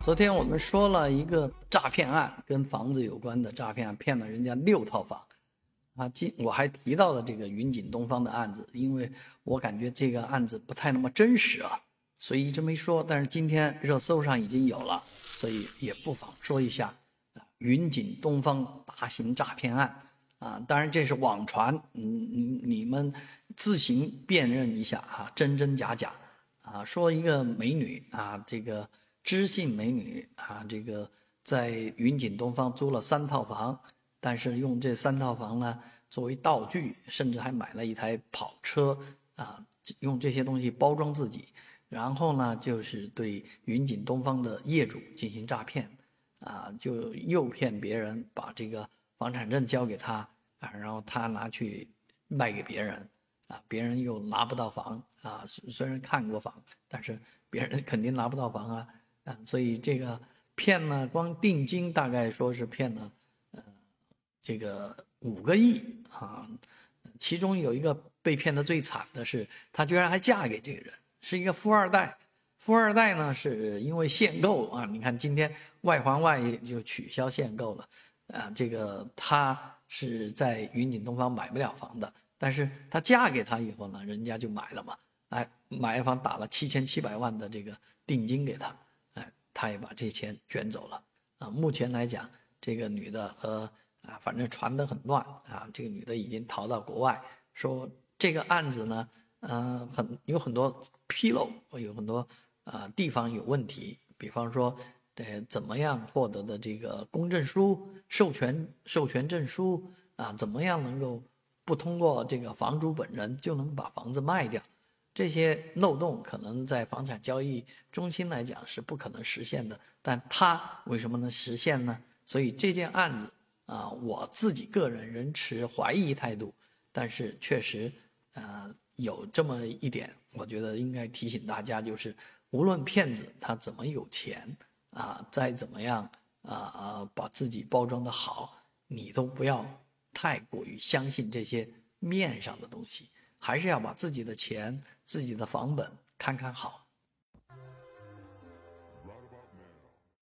昨天我们说了一个诈骗案，跟房子有关的诈骗案，骗了人家六套房，啊，今我还提到了这个云锦东方的案子，因为我感觉这个案子不太那么真实啊，所以一直没说。但是今天热搜上已经有了，所以也不妨说一下啊，云锦东方大型诈骗案啊，当然这是网传，嗯你，你们自行辨认一下啊，真真假假啊，说一个美女啊，这个。知性美女啊，这个在云锦东方租了三套房，但是用这三套房呢作为道具，甚至还买了一台跑车啊，用这些东西包装自己，然后呢就是对云锦东方的业主进行诈骗，啊，就诱骗别人把这个房产证交给他啊，然后他拿去卖给别人啊，别人又拿不到房啊，虽然看过房，但是别人肯定拿不到房啊。所以这个骗呢，光定金大概说是骗了，呃，这个五个亿啊。其中有一个被骗的最惨的是，她居然还嫁给这个人，是一个富二代。富二代呢，是因为限购啊，你看今天外环外就取消限购了，啊，这个她是在云锦东方买不了房的，但是她嫁给他以后呢，人家就买了嘛，哎，买房打了七千七百万的这个定金给他。他也把这钱卷走了啊！目前来讲，这个女的和啊，反正传得很乱啊。这个女的已经逃到国外，说这个案子呢，呃，很有很多纰漏，有很多啊地方有问题。比方说，呃，怎么样获得的这个公证书、授权授权证书啊？怎么样能够不通过这个房主本人就能把房子卖掉？这些漏洞可能在房产交易中心来讲是不可能实现的，但它为什么能实现呢？所以这件案子啊，我自己个人仍持怀疑态度，但是确实，呃，有这么一点，我觉得应该提醒大家，就是无论骗子他怎么有钱啊，再怎么样啊啊，把自己包装的好，你都不要太过于相信这些面上的东西。还是要把自己的钱、自己的房本看看好。